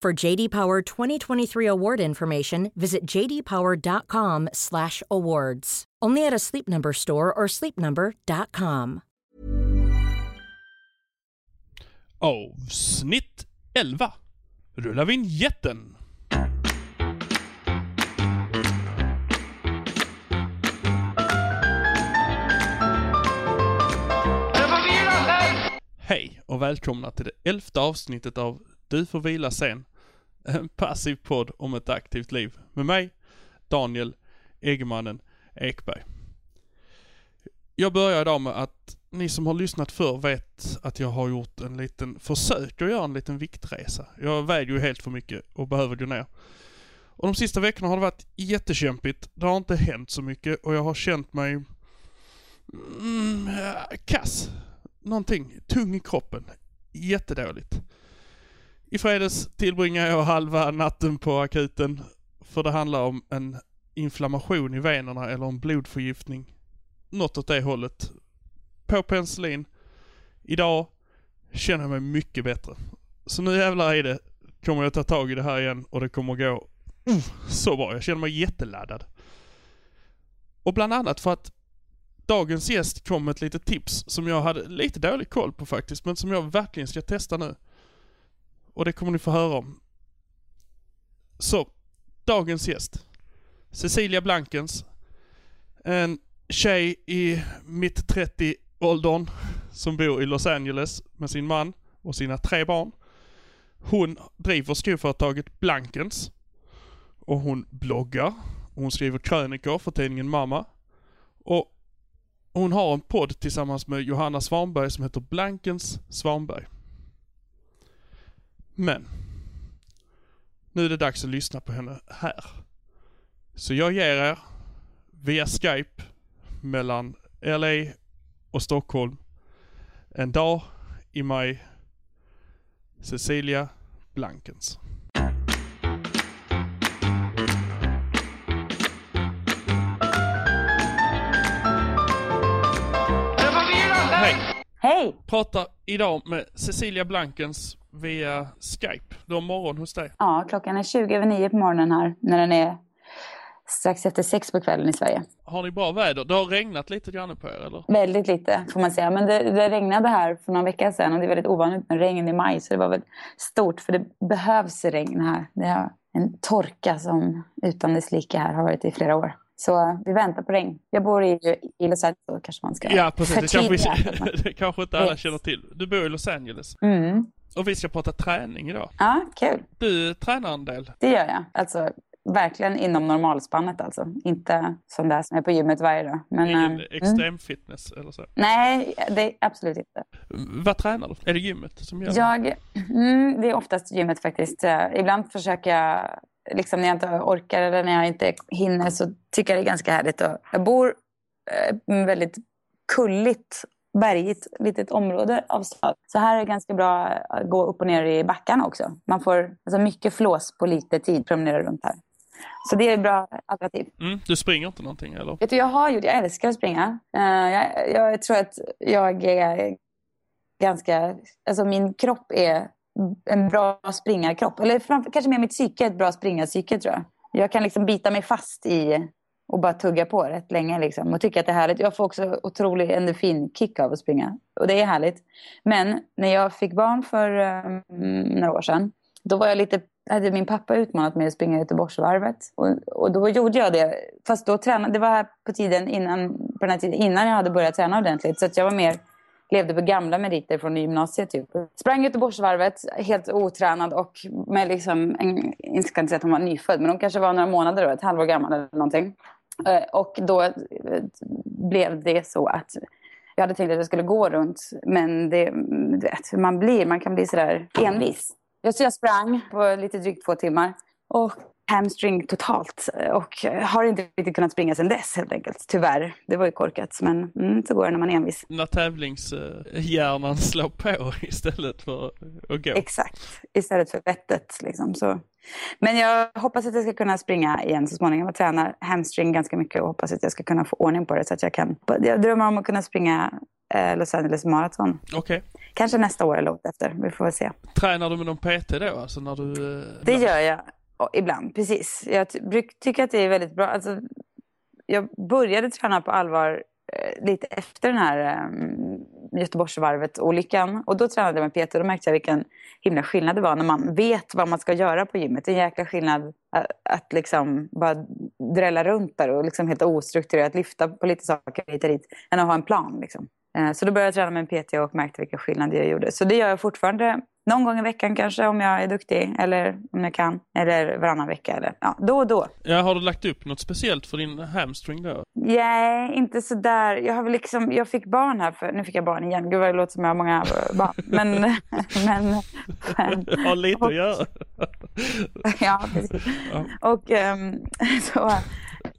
For JD Power 2023 award information, visit jdpower.com/awards. Only at a Sleep Number store or sleepnumber.com. Avsnitt 11. Rulla vinjetten. Hej och välkomna till det elfte avsnittet av du får vila sen. En passiv podd om ett aktivt liv. Med mig, Daniel Eggemannen Ekberg. Jag börjar idag med att ni som har lyssnat förr vet att jag har gjort en liten försök att göra en liten viktresa. Jag väger ju helt för mycket och behöver gå ner. Och de sista veckorna har det varit jättekämpigt. Det har inte hänt så mycket och jag har känt mig mm, kass. Någonting tung i kroppen. Jättedåligt. I fredags tillbringade jag halva natten på akuten för det handlar om en inflammation i venerna eller en blodförgiftning. Något åt det hållet. På penicillin. Idag känner jag mig mycket bättre. Så nu jävlar är det. Kommer jag ta tag i det här igen och det kommer gå uh, så bra. Jag känner mig jätteladdad. Och bland annat för att dagens gäst kom med ett litet tips som jag hade lite dålig koll på faktiskt, men som jag verkligen ska testa nu. Och det kommer ni få höra om. Så, dagens gäst. Cecilia Blankens. En tjej i mitt 30-åldern som bor i Los Angeles med sin man och sina tre barn. Hon driver skoföretaget Blankens. Och hon bloggar. Och hon skriver krönikor för tidningen Mamma. Och hon har en podd tillsammans med Johanna Svanberg som heter Blankens Svanberg. Men, nu är det dags att lyssna på henne här. Så jag ger er, via Skype, mellan LA och Stockholm, en dag i maj, Cecilia Blankens. Hej! Pratar idag med Cecilia Blankens via Skype. Du har morgon hos dig. Ja, klockan är 20 över 9 på morgonen här när den är strax efter sex på kvällen i Sverige. Har ni bra väder? Det har regnat lite grann på er eller? Väldigt lite får man säga. Men det, det regnade här för några veckor sedan och det är väldigt ovanligt med regn i maj så det var väl stort för det behövs regn här. Det är en torka som utan dess like här har varit i flera år. Så vi väntar på regn. Jag bor i, i Los Angeles så kanske man ska Ja precis, det kanske, vi, det kanske inte alla Yes. känner till. Du bor i Los Angeles. Mm. Och vi ska prata träning idag. Ja, kul. Du tränar en del. Det gör jag. Alltså verkligen inom normalspannet alltså. Inte som det här som är på gymmet varje dag. Men, Ingen ehm, mm. extrem fitness eller så. Nej, det är absolut inte. Vad tränar du? Är det gymmet som gäller? Jag, mm, det är oftast gymmet faktiskt. Eh, Ibland försöker jag, liksom när jag inte orkar eller när jag inte hinner så tycker jag det är ganska härligt. att- Jag bor eh, väldigt kulligt, bergigt litet område av stad. Så här är det ganska bra att gå upp och ner i backarna också. Man får alltså, mycket flås på lite tid, promenera runt här. Så det är ett bra alternativ. Mm, du springer inte någonting eller? Vet du, jag har gjort, jag älskar att springa. Eh, jag, jag tror att jag är ganska, alltså min kropp är en bra springarkropp. Eller framför, kanske mer mitt psyke är ett bra springarpsyke tror jag. Jag kan liksom bita mig fast i och bara tugga på rätt länge liksom, och tycka att det är härligt. Jag får också otrolig endorfinkick av att springa och det är härligt. Men när jag fick barn för um, några år sedan, då var jag lite hade min pappa utmanat mig att springa Göteborgsvarvet. Och, och då gjorde jag det. Fast då tränade, det var här på, tiden innan, på den här tiden innan jag hade börjat träna ordentligt. Så att jag var mer, levde på gamla meriter från gymnasiet. Typ. Sprang Göteborgsvarvet helt otränad och med liksom, en, inte ska inte säga att hon var nyfödd, men hon kanske var några månader då, ett halvår gammal eller någonting. Eh, och då eh, blev det så att jag hade tänkt att jag skulle gå runt, men det, du vet, man, blir, man kan bli sådär envis. Så jag sprang på lite drygt två timmar och hamstring totalt och har inte riktigt kunnat springa sedan dess helt enkelt. Tyvärr. Det var ju korkat, men mm, så går det när man är envis. När tävlingshjärnan slår på istället för att gå. Exakt, istället för vettet liksom. Så. Men jag hoppas att jag ska kunna springa igen så småningom. Jag tränar hamstring ganska mycket och hoppas att jag ska kunna få ordning på det så att jag kan. Jag drömmer om att kunna springa eh, Los Angeles Marathon. Okej. Okay. Kanske nästa år eller året efter. Vi får se. Tränar du med någon PT då? Alltså när du, eh, det gör jag. ibland, precis. Jag tycker att det är väldigt bra. Alltså, jag började träna på allvar eh, lite efter den här eh, Göteborgsvarvet-olyckan. Och då tränade jag med PT och då märkte jag vilken himla skillnad det var när man vet vad man ska göra på gymmet. Det är en jäkla skillnad att, att liksom bara drälla runt där och liksom helt ostrukturerat lyfta på lite saker hit och dit än att ha en plan. Liksom. Eh, så då började jag träna med en PT och märkte vilka skillnader jag gjorde. Så det gör jag fortfarande någon gång i veckan kanske om jag är duktig eller om jag kan. Eller varannan vecka eller ja, då och då. Ja, har du lagt upp något speciellt för din hamstring då? Nej, inte sådär. Jag har väl liksom, jag fick barn här för, nu fick jag barn igen. Gud vad det låter som jag har många barn. Men, men. men har lite att göra. ja, precis. Ja. Och um, så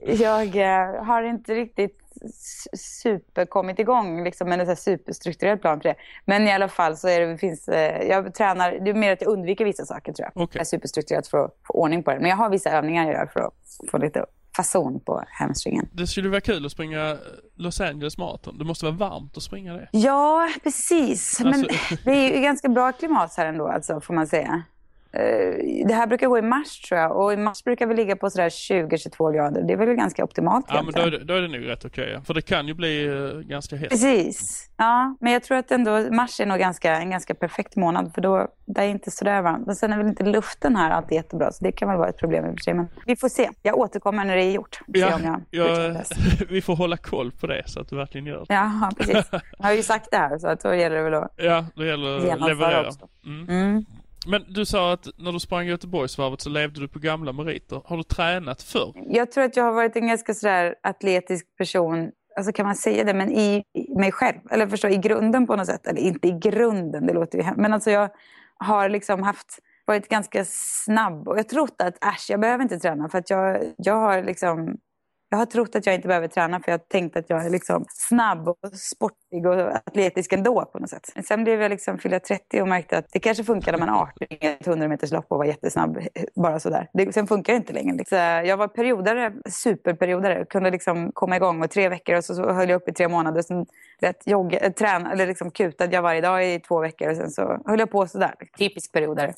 jag uh, har inte riktigt super kommit igång liksom, med en superstrukturerad plan för det. Men i alla fall så är det, finns, eh, jag tränar, det är mer att jag undviker vissa saker tror jag. Okay. Jag är superstrukturerat för att få ordning på det. Men jag har vissa övningar jag gör för att få lite fason på hamstringen. Det skulle vara kul att springa Los Angeles Marathon. Det måste vara varmt att springa det. Ja, precis. Alltså... Men det är ju ganska bra klimat här ändå, alltså, får man säga. Eh, det här brukar gå i mars tror jag och i mars brukar vi ligga på sådär 20-22 grader. Det är väl ganska optimalt Ja men då är, det, då är det nog rätt okej. Okay. För det kan ju bli uh, ganska hett. Precis. Ja, men jag tror att ändå mars är nog ganska, en ganska perfekt månad för då det är inte sådär varmt. Men sen är väl inte luften här alltid jättebra så det kan väl vara ett problem i och för sig. Men vi får se. Jag återkommer när det är gjort. Ja, jag ja vi får hålla koll på det så att du verkligen gör det. Ja, precis. Jag har ju sagt det här så att då gäller det väl att Ja, då gäller det att leverera. Mm. Mm. Men du sa att när du sprang Göteborgsvarvet så levde du på gamla meriter. Har du tränat förr? Jag tror att jag har varit en ganska sådär atletisk person alltså kan man säga det, men i mig själv. Eller förstå, i grunden på något sätt. Eller inte i grunden, det låter ju hemskt. Men alltså jag har liksom haft, varit ganska snabb. Och jag trott att äsch, jag behöver inte träna. För att jag, jag har liksom jag har trott att jag inte behöver träna för jag har tänkt att jag är liksom snabb och sportig och atletisk ändå på något sätt. Men sen blev jag liksom fyllda 30 och märkte att det kanske funkar när man är 18 i ett 100 meters lopp och var jättesnabb bara sådär. Det, sen funkar det inte längre. Liksom. Jag var periodare, superperiodare, kunde liksom komma igång och tre veckor och så, så höll jag upp i tre månader. Sen lät jogga, eh, träna, eller liksom kutade jag varje dag i två veckor och sen så höll jag på sådär. Typisk periodare.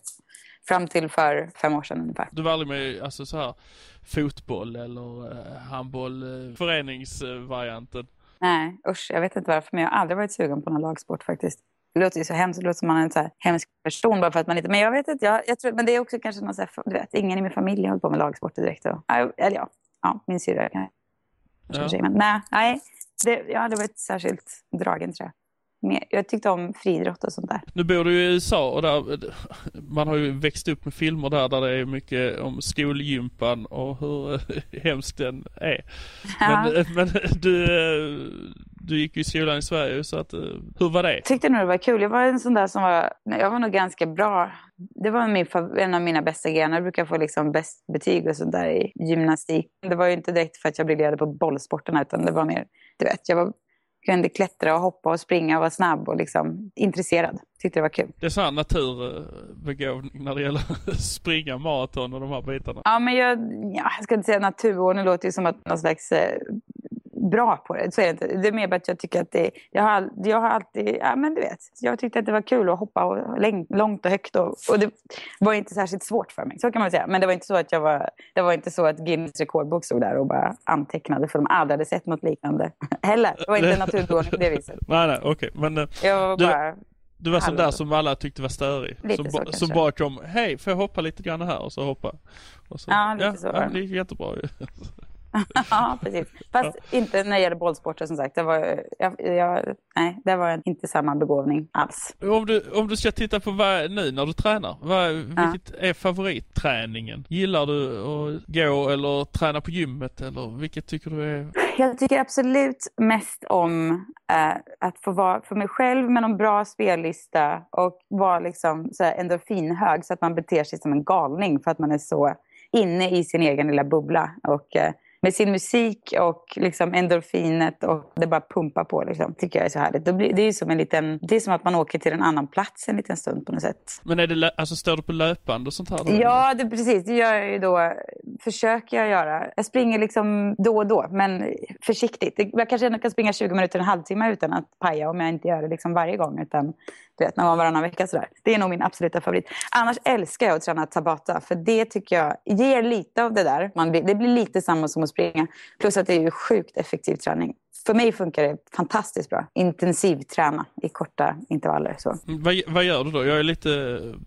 Fram till för fem år sedan ungefär. Du var aldrig med alltså så här fotboll eller uh, handboll, uh, föreningsvarianten? Nej, usch, jag vet inte varför, men jag har aldrig varit sugen på någon lagsport faktiskt. Det låter ju så hemskt, det låter som man är en så här hemsk person bara för att man inte... Men jag vet inte, jag, jag tror, men det är också kanske någon så här, du vet, ingen i min familj håller på med lagsporter direkt. Och, eller ja, ja min syrra kan ja. men nej, nej det, jag har aldrig varit särskilt dragen tror jag jag tyckte om friidrott och sånt där. Nu bor du i USA och där, man har ju växt upp med filmer där, där det är mycket om skolgympan och hur hemskt den är. Ja. Men, men du, du gick ju i skolan i Sverige så att, hur var det? Jag tyckte nog det var kul. Jag var en sån där som var, jag var nog ganska bra. Det var min, en av mina bästa grenar. Jag brukar få liksom bäst betyg och sånt där i gymnastik. Det var ju inte direkt för att jag briljerade på bollsporterna utan det var mer, du vet, jag var kunde klättra och hoppa och springa och vara snabb och liksom intresserad. Tyckte det var kul. Det är sån naturbegåvning när det gäller att springa maraton och de här bitarna. Ja, men jag, ja, jag ska inte säga naturbegåvning, det låter ju som att någon slags eh, bra på det. Så är det inte. Det är mer bara att jag tycker att det, jag har, jag har alltid, ja men du vet, jag tyckte att det var kul att hoppa och, långt och högt och, och det var inte särskilt svårt för mig. Så kan man säga. Men det var inte så att jag var, det var inte så att Guinness rekordbok stod där och bara antecknade för de aldrig hade sett något liknande heller. Det var inte naturbegåvning på det viset. nej, nej, okej. Okay. Men uh, jag var du, bara Du var sån där som alla tyckte var störig. Lite som, så som bara kom, hej får jag hoppa lite grann här? Och så hoppa. Och så, Ja, lite så var Ja, det. det gick jättebra ju. ja, precis. Fast inte när det gäller bollsporter som sagt. Det var, jag, jag, nej, det var inte samma begåvning alls. Om du, om du ska titta på vad, nu när du tränar, vad, vilket är favoritträningen? Gillar du att gå eller träna på gymmet eller vilket tycker du är? Jag tycker absolut mest om eh, att få vara för mig själv med någon bra spellista och vara liksom så här endorfinhög så att man beter sig som en galning för att man är så inne i sin egen lilla bubbla. Och, eh, med sin musik och liksom endorfinet och det bara pumpar på liksom, tycker jag är så härligt. Det, blir, det, är som en liten, det är som att man åker till en annan plats en liten stund på något sätt. Men är det, alltså står du på löpande och sånt här? då? Ja, det, precis. Det gör jag ju då. Försöker jag göra. Jag springer liksom då och då, men försiktigt. Jag kanske kan springa 20 minuter, en halvtimme utan att paja om jag inte gör det liksom varje gång. Utan du vet, någon gång varannan vecka sådär. Det är nog min absoluta favorit. Annars älskar jag att träna tabata, för det tycker jag ger lite av det där. Man blir, det blir lite samma som att springa. Plus att det är ju sjukt effektiv träning. För mig funkar det fantastiskt bra. Intensivträna i korta intervaller. Så. Vad, vad gör du då? Jag är lite,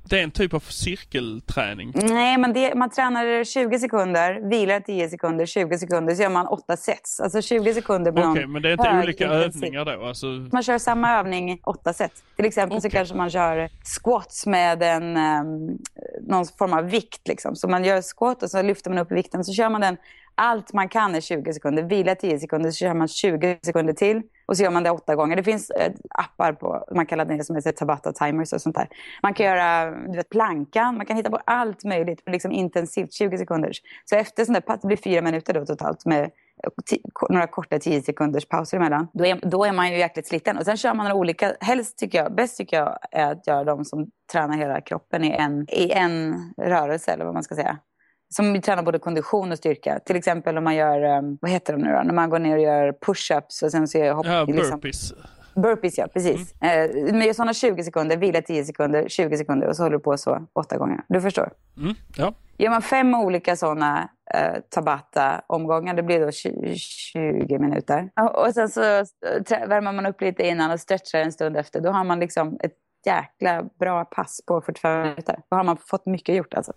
det är en typ av cirkelträning. Nej, men det, man tränar 20 sekunder, vilar 10 sekunder, 20 sekunder, så gör man 8 sets. Alltså 20 sekunder på Okej, någon men det är inte olika intensiv. övningar då? Alltså, Man kör samma övning i 8 set. Till exempel så Okej. kanske man kör squats med en, um, någon form av vikt. Liksom. Så man gör squat och så lyfter man upp vikten. Så kör man den allt man kan är 20 sekunder. Vila 10 sekunder, så kör man 20 sekunder till. Och så gör man det åtta gånger. Det finns eh, appar på, man kallar det som heter Tabata timers och sånt där. Man kan göra du vet, plankan, man kan hitta på allt möjligt. Liksom intensivt, 20 sekunder. Så efter sån där pass, det blir fyra minuter då totalt med eh, några korta 10 sekunders pauser emellan. Då är, då är man ju jäkligt sliten. Och sen kör man några olika, helst tycker jag, bäst tycker jag är att göra de som tränar hela kroppen i en, i en rörelse eller vad man ska säga. Som tränar både kondition och styrka. Till exempel om man gör, um, vad heter de nu då? När man går ner och gör push-ups och sen så gör hopp, ja, liksom, burpees. burpees. Ja, precis. Eh, men gör sådana 20 sekunder, vila 10 sekunder, 20 sekunder och så håller du på så åtta gånger. Du förstår? Mm, ja. Gör man fem olika sådana eh, Tabata-omgångar, det blir då 20, 20 minuter. Och och sen så eh, värmer man upp lite innan och stretchar en stund efter. Då har man liksom ett jäkla bra pass på 45 minuter. Då har man fått mycket gjort alltså.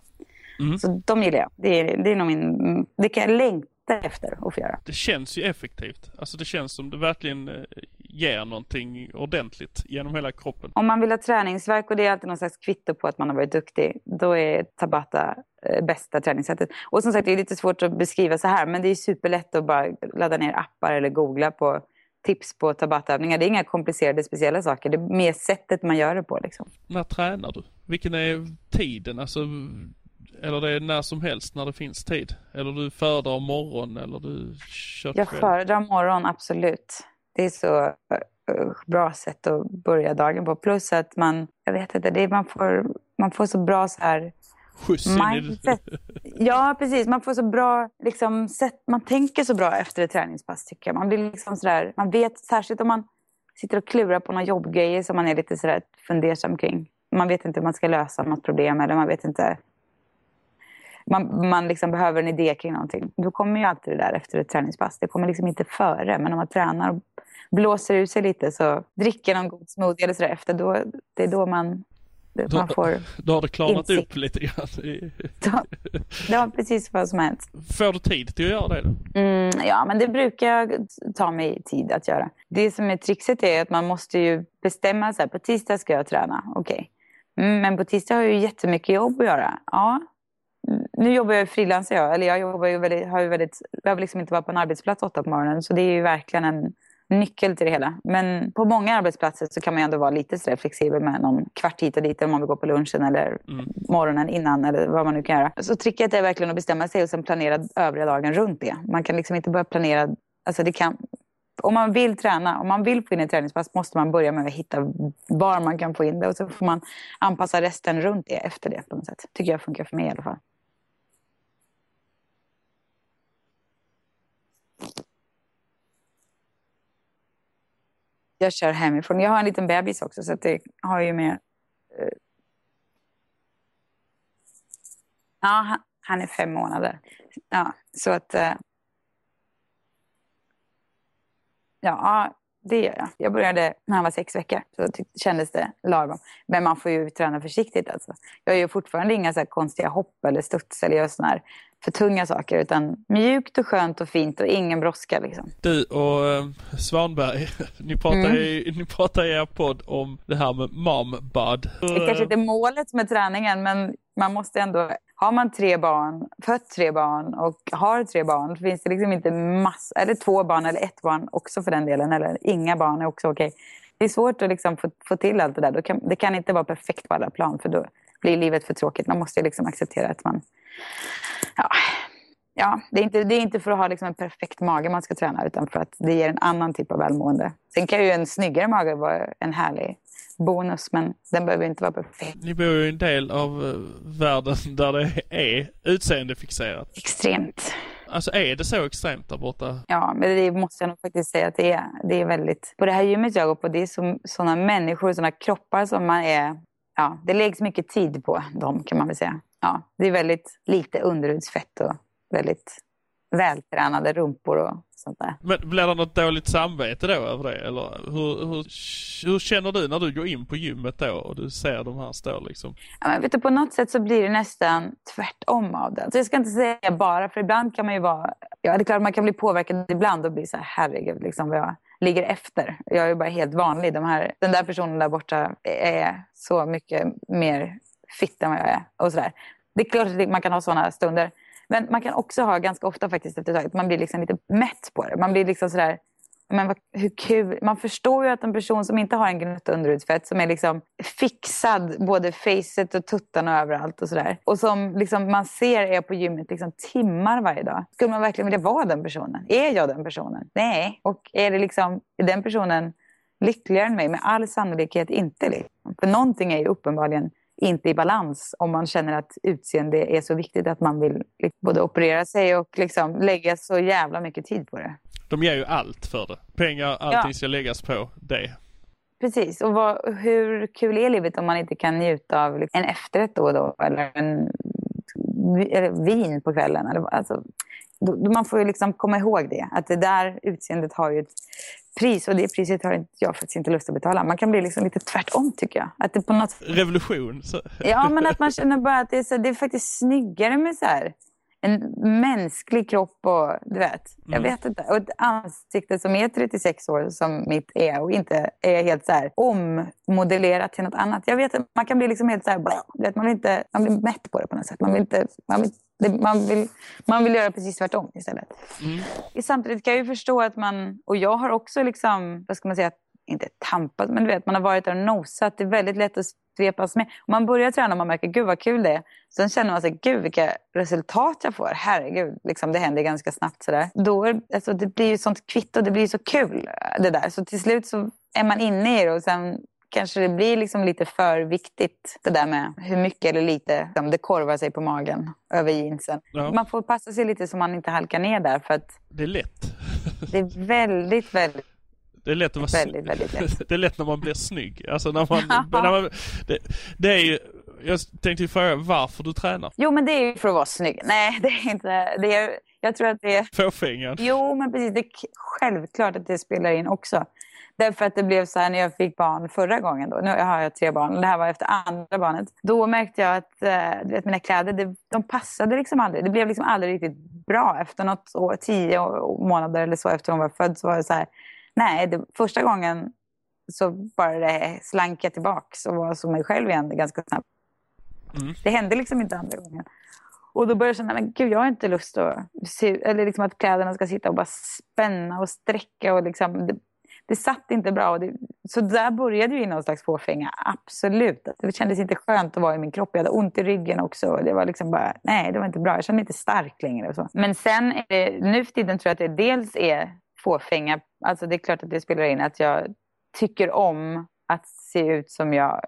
Mm. Så de gillar jag. Det är, det är nog min... Det kan jag längta efter att få göra. Det känns ju effektivt. Alltså det känns som det verkligen eh, ger någonting ordentligt genom hela kroppen. Om man vill ha träningsverk och det är alltid någon slags kvitto på att man har varit duktig, då är Tabata eh, bästa träningssättet. Och som sagt, det är lite svårt att beskriva så här, men det är superlätt att bara ladda ner appar eller googla på tips på Tabata-övningar. Det är inga komplicerade speciella saker, det är mer sättet man gör det på. Liksom. När tränar du? Vilken är tiden? Alltså, eller det är när som helst när det finns tid? Eller du föredrar morgon eller du kör Jag föredrar morgon, absolut. Det är så eh, bra sätt att börja dagen på. Plus att man, jag vet inte, det är, man, får, man får så bra så här Skjuts mindset. Ja, precis. Man får så bra, liksom, sätt, man tänker så bra efter ett träningspass tycker jag. Man blir liksom sådär, man vet, särskilt om man sitter och klurar på några jobbgrejer som man är lite sådär fundersam kring. Man vet inte hur man ska lösa något problem eller man vet inte. Man, man liksom behöver en idé kring någonting. Då kommer ju alltid det där efter ett träningspass. Det kommer liksom inte före. Men om man tränar och blåser ut sig lite så dricker någon god smoothie eller sådär efter. Då, det är då man, får... Då har det klarnat Insikt. upp lite grann. Då, det var precis vad som hänt. Får du tid till att göra det då? Mm, ja, men det brukar ta mig tid att göra. Det som är trixet är att man måste ju bestämma sig. På tisdag ska jag träna. Okej. Mm, men på tisdag har jag ju jättemycket jobb att göra. Ja. Mm, Nu jobbar jag frilansar jag. Eller jag jobbar ju väldigt, har ju väldigt, behöver liksom inte vara på en arbetsplats åtta på morgonen. Så det är ju verkligen en nyckel till det hela. Men på många arbetsplatser så kan man ju ändå vara lite sådär flexibel med någon kvart hit och dit om man vill gå på lunchen eller morgonen innan eller vad man nu kan göra. Så tricket är verkligen att bestämma sig och sen planera övriga dagen runt det. Man kan liksom inte börja planera, alltså det kan, om man vill träna, om man vill få in ett träningspass måste man börja med att hitta var man kan få in det och så får man anpassa resten runt det efter det på något sätt. Tycker jag funkar för mig i alla fall. Jag kör hemifrån. Jag har en liten bebis också så att det har ju med... eh, Ja, han, är fem månader. Ja, så att... eh, Ja, det gör jag. Jag började när han var sex veckor. Så kändes det lagom. Men man får ju träna försiktigt alltså. Jag gör fortfarande inga så konstiga hopp eller studs eller gör såna här för tunga saker. Utan mjukt och skönt och fint och ingen brådska liksom. Du och eh, Svanberg, ni pratar, mm. i, ni pratar i er podd om det här med mombud. Det är kanske inte målet med träningen men man måste ändå har man tre barn, fött tre barn och har tre barn så finns det liksom inte massa, eller två barn eller ett barn också för den delen, eller inga barn är också okej. Det är svårt att liksom få, få till allt det där. Kan, det kan inte vara perfekt på alla plan för då blir livet för tråkigt. Man måste liksom acceptera att man... Ja, ja det, är inte, det är inte för att ha liksom en perfekt mage man ska träna utan för att det ger en annan typ av välmående. Sen kan ju en snyggare mage vara en härlig bonus, men den behöver inte vara perfekt. Ni bor ju i en del av eh, världen där det är utseendefixerat. Extremt. Alltså är det så extremt där borta? Ja, men det måste jag nog faktiskt säga att det är. Det är väldigt... På det här gymmet jag går på, det är sådana människor, sådana kroppar som man är... Ja, det läggs mycket tid på dem kan man väl säga. Ja, det är väldigt lite underhudsfett och väldigt vältränade rumpor och sånt där. Men blir det något dåligt samvete då över det? Eller hur, hur, hur känner du när du går in på gymmet då och du ser de här stå liksom? Ja, men vet du, på något sätt så blir det nästan tvärtom av det. Alltså jag ska inte säga bara, för ibland kan man ju vara... Ja, det är klart man kan bli påverkad ibland och bli så här, herregud, liksom vad jag ligger efter. Jag är bara helt vanlig. De här, den där personen där borta är så mycket mer fitta än vad jag är. Och sådär. Det är klart att man kan ha sådana stunder. Men man kan också ha ganska ofta faktiskt efter ett tag, man blir liksom lite mätt på det. Man blir liksom sådär, men vad, hur kul. Man förstår ju att en person som inte har en gnutta underhudsfett, som är liksom fixad både facet och tuttarna överallt och sådär. Och som liksom man ser är på gymmet liksom timmar varje dag. Skulle man verkligen vilja vara den personen? Är jag den personen? Nej. Och är, det liksom, är den personen lyckligare än mig? Med all sannolikhet inte. Liksom. För någonting är ju uppenbarligen inte i balans om man känner att utseende är så viktigt att man vill liksom både operera sig och liksom lägga så jävla mycket tid på det. De ger ju allt för det. Pengar, allting ja. ska läggas på det. Precis, och vad, hur kul är livet om man inte kan njuta av liksom en efterrätt då och då eller en eller vin på kvällen. Eller, alltså, man får ju liksom komma ihåg det, att det där utseendet har ju ett pris och det priset har jag faktiskt inte lust att betala. Man kan bli liksom lite tvärtom tycker jag. Att det på något... Revolution? Så. Ja, men att man känner bara att det är, så, det är faktiskt snyggare med så här, en mänsklig kropp och du vet, mm. jag vet inte. Och ett ansikte som är 36 år som mitt är och inte är helt så här ommodellerat till något annat. Jag vet man kan bli liksom helt så här, vet, man, vill inte, man blir mätt på det på något sätt. Man vill, inte, man vill, det, man vill, man vill göra precis tvärtom istället. Mm. Samtidigt kan jag ju förstå att man, och jag har också liksom, vad ska man säga, inte tampat, men du vet, man har varit där och nosat. Det är väldigt lätt att svepas med. Om man börjar träna och man märker, gud vad kul det är. Sen känner man sig, gud vilka resultat jag får. Herregud, liksom, det händer ganska snabbt sådär. Då, alltså, det blir ju sånt kvitto, det blir så kul det där. Så till slut så är man inne i det och sen kanske det blir liksom lite för viktigt det där med hur mycket eller lite liksom, det korvar sig på magen över jeansen. Ja. Man får passa sig lite så man inte halkar ner där för att det är lätt. det är väldigt, väldigt det är lätt att vara väldigt, väldigt lätt. Det är lätt när man blir snygg. Alltså när man, när man det, det, är ju, jag tänkte ju fråga varför du tränar. Jo men det är ju för att vara snygg. Nej det är inte, det är, jag tror att det är... Fåfängan. Jo men precis, det är självklart att det spelar in också. Därför att det blev så här när jag fick barn förra gången. Då. Nu har jag tre barn. Det här var efter andra barnet. Då märkte jag att eh, du vet, mina kläder det, de passade liksom aldrig. Det blev liksom aldrig riktigt bra. Efter något år, tio månader eller så efter hon var född så var det så här. Nej, det, första gången så bara slank jag tillbaka och var som mig själv igen ganska snabbt. Mm. Det hände liksom inte andra gången. Och då började jag känna, men gud jag har inte lust att se, eller liksom att kläderna ska sitta och bara spänna och sträcka och liksom, det, det satt inte bra. Det, så där började ju någon slags fåfänga, absolut. Det kändes inte skönt att vara i min kropp. Jag hade ont i ryggen också. Det var liksom bara, nej det var inte bra. Jag kände mig inte stark längre. Och så. Men sen, nu för tiden tror jag att det dels är fåfänga. Alltså det är klart att det spelar in att jag tycker om att se ut som jag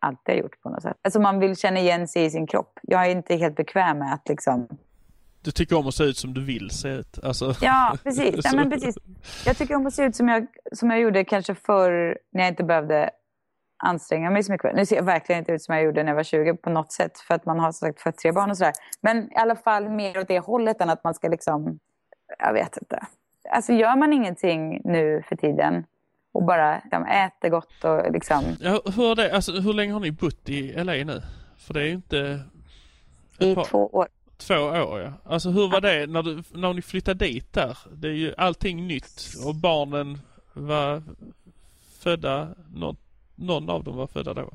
alltid har gjort på något sätt. Alltså man vill känna igen sig i sin kropp. Jag är inte helt bekväm med att liksom du tycker om att se ut som du vill se ut? Alltså. Ja, precis. Ja, men precis. Jag tycker om att se ut som jag, som jag gjorde kanske förr när jag inte behövde anstränga mig så mycket. Nu ser jag verkligen inte ut som jag gjorde när jag var 20 på något sätt. För att man har sagt fött tre barn och sådär. Men i alla fall mer åt det hållet än att man ska liksom... Jag vet inte. Alltså gör man ingenting nu för tiden och bara liksom, äter gott och liksom. Ja, hur, är det, alltså, hur länge har ni bott i LA nu? För det är ju inte... I par, två år. Två år ja. Alltså hur var det när, du, när ni flyttade dit där? Det är ju allting nytt och barnen var födda, någon, någon av dem var födda då?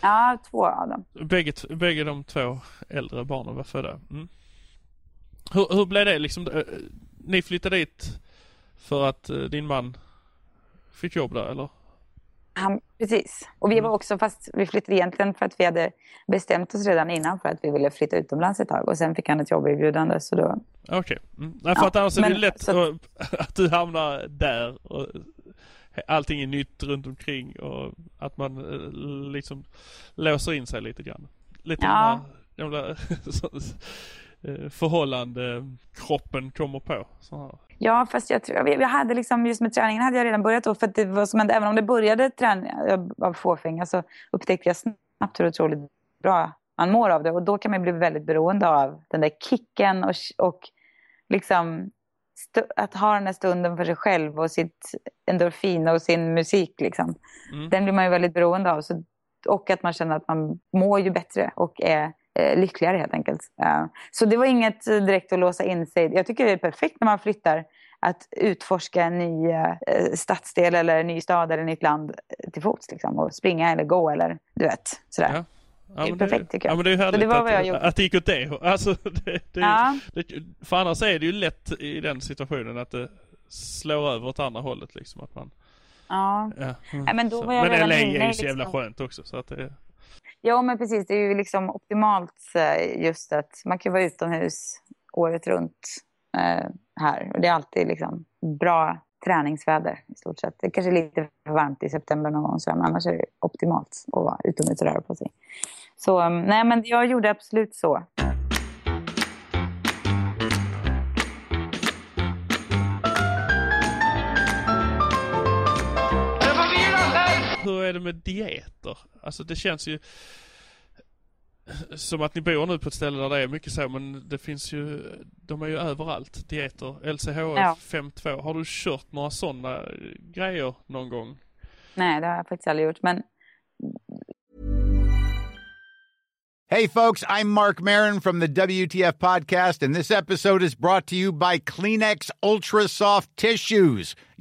Ja, två av dem. Bägge, bägge de två äldre barnen var födda. Mm. Hur, hur blev det liksom? Ni flyttade dit för att eh, din man fick jobb där eller? Han, precis. Och vi Mm. var också, fast vi flyttade egentligen för att vi hade bestämt oss redan innan för att vi ville flytta utomlands ett tag. Och sen fick han ett jobberbjudande så då... Okej. Mm. Nej, för Ja, att annars är det men lätt så- att, du hamnar där och allting är nytt runt omkring och att man eh, liksom låser in sig lite grann. Lite Ja. gamla förhållande kroppen kommer på. Ja, fast jag tror, jag, hade liksom, just med träningen hade jag redan börjat då. För att det var som hände, även om det började träning av fåfänga så upptäckte jag snabbt hur otroligt bra man mår av det. Och då kan man bli väldigt beroende av den där kicken och, och liksom att ha den här stunden för sig själv och sitt endorfin och sin musik. Liksom. Mm. Den blir man ju väldigt beroende av. Så, och att man känner att man mår ju bättre och är eh, lyckligare helt enkelt. Eh, så det var inget eh, direkt att låsa in sig. Jag tycker det är perfekt när man flyttar att utforska en ny eh, stadsdel eller en ny stad eller nytt land eh, till fots. Liksom, och springa eller gå eller du vet. Sådär. Ja. Det är men perfekt, tycker jag. Ja men det är härligt det var att, jag gjorde. att det gick åt det Alltså det, det, Ja. det, För annars är det ju lätt i den situationen att det slår över åt andra hållet liksom. Att man, Ja. ja. mm. Nej, men då var jag men LA är ju så jävla liksom- skönt också så att det ja, men precis. Det är ju liksom optimalt eh, just att man kan vara utomhus året runt eh, här. Och det är alltid liksom bra träningsväder i stort sett. Det är kanske är lite för varmt i september någon gång, men annars är det optimalt att vara utomhus och röra på sig. Så mm, nej, men jag gjorde absolut så. Hur är det med dieter? Alltså det känns ju som att ni bor nu på ett ställe där det är mycket så men det finns ju, de är ju överallt, dieter. LCHF Ja. 5.2. Har du kört några sådana grejer någon gång? Nej, det har jag faktiskt aldrig gjort. Men Hey, folks, I'm Mark Marin from the WTF Podcast, and this episode is brought to you by Kleenex Ultra Soft Tissues,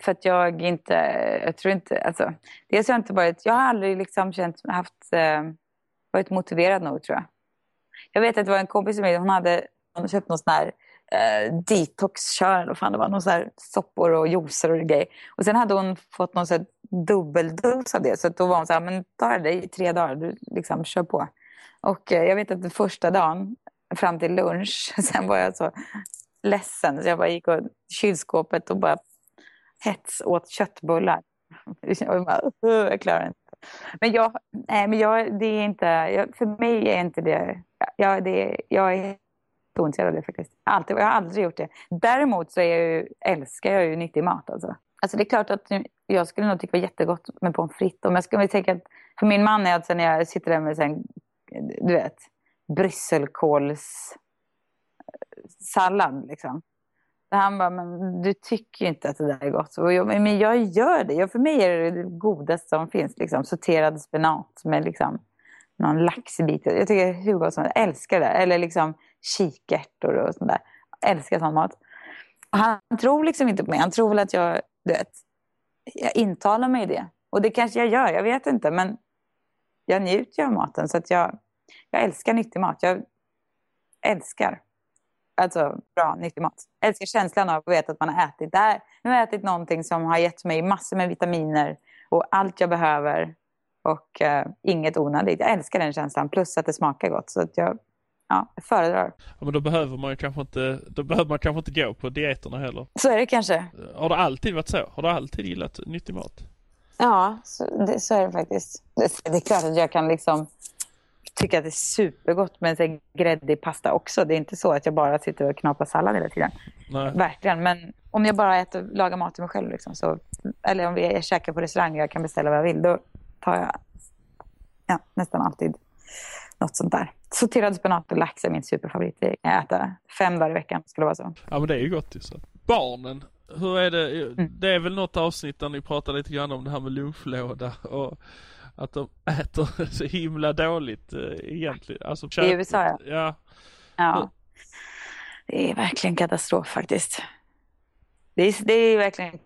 För att jag inte, jag tror inte, alltså, dels har jag inte varit, jag har aldrig liksom känt, haft, eh, varit motiverad nog tror jag. Jag vet att det var en kompis som mig, hon hade, hon hade köpt någon sån här eh, detox-kör, eller fan det var, någon sån här soppor och juicer och grejer. Och sen hade hon fått någon sån här dubbeldos av det, så att då var hon så här, men ta det i tre dagar, du liksom kör på. Och eh, jag vet att den första dagen, fram till lunch, sen var jag så ledsen, så jag bara gick och kylskåpet och bara hets åt köttbullar. Jag, klarar inte. Men jag, nej, men jag, det är inte, jag, för mig är inte det, jag, det, jag är ointresserad av det faktiskt. Alltid, jag har aldrig gjort det. Däremot så är jag ju, älskar jag ju nyttig mat alltså. Alltså det är klart att jag skulle nog tycka det var jättegott med pommes frites. Om jag skulle tänka att, för min man är att när jag sitter där med sen, du vet, brysselkåls sallad liksom. Han bara, men du tycker inte att det där är gott. Och jag, men jag gör det. Jag, för mig är det det godaste som finns. Liksom. Sorterad spenat med liksom, någon laxbit. Jag tycker det är hur gott som helst. Jag älskar det. Eller liksom kikärtor och sånt där. Jag älskar sån mat. Och han tror liksom inte på mig. Han tror väl att jag, du vet, jag intalar mig det. Och det kanske jag gör, jag vet inte. Men jag njuter av maten. Så att jag, jag älskar nyttig mat. Jag älskar alltså, bra, nyttig mat. Jag älskar känslan av att veta att man har ätit det här. Nu har jag ätit någonting som har gett mig massor med vitaminer och allt jag behöver och uh, inget onödigt. Jag älskar den känslan, plus att det smakar gott. Så att jag, ja, föredrar. Ja, men då behöver man ju kanske inte, då behöver man kanske inte gå på dieterna heller. Så är det kanske. Har det alltid varit så? Har du alltid gillat nyttig mat? Ja, så, det, så är det faktiskt. Det, det är klart att jag kan liksom tycker att det är supergott med en gräddig pasta också. Det är inte så att jag bara sitter och knaprar sallad hela tiden. Nej. Verkligen. Men om jag bara äter, lagar mat till mig själv, liksom, så, eller om vi är käkar på restaurang och jag kan beställa vad jag vill, då tar jag ja, nästan alltid något sånt där. Sorterad spenat och lax är min superfavorit. Det kan jag äta fem dagar i veckan skulle det vara så. Ja men det är ju gott ju så. Barnen, hur är det? Mm. Det är väl något avsnitt där ni pratar lite grann om det här med lunchlåda och att de äter så himla dåligt eh, egentligen. Alltså, I USA ja. Ja. ja. Det är verkligen katastrof faktiskt. Det är, det är verkligen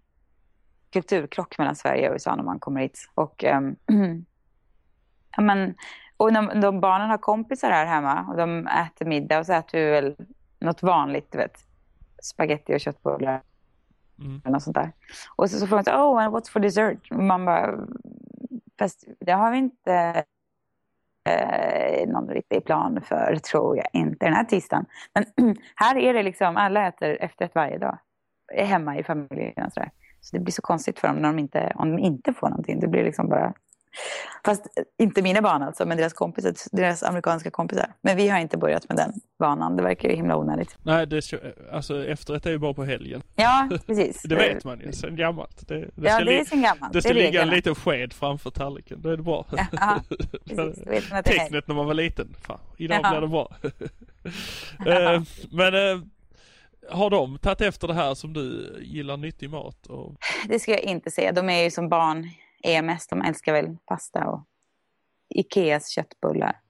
kulturkrock mellan Sverige och USA när man kommer hit. Och, ja, men, och de, de barnen har kompisar här hemma och de äter middag och så äter vi väl något vanligt, du vet. Spaghetti och köttbullar. Mm. Eller något sånt där. Och så, så frågar de, oh, and what's for dessert? Och man bara, Fast det har vi inte eh, någon riktig plan för, tror jag inte, den här tisdagen. Men här är det liksom, alla äter efterrätt varje dag. Hemma i familjen och sådär. Så det blir så konstigt för dem när de inte, om de inte får någonting. Det blir liksom bara Fast inte mina barn alltså, men deras kompisar, deras amerikanska kompisar. Men vi har inte börjat med den vanan. Det verkar ju himla onödigt. Nej, det, alltså efterrätt är ju bara på helgen. Ja, precis. det vet man ju sen gammalt. Det, det ja, det är sen gammalt. Det ska det ligga en liten sked framför tallriken. Då är det bra. Ja, precis. Tecknet när man var liten. Fan, idag ja. blir det bra. uh, men uh, har de tagit efter det här som du gillar nyttig mat? Och... Det ska jag inte säga. De är ju som barn EMS, de älskar väl pasta och Ikeas köttbullar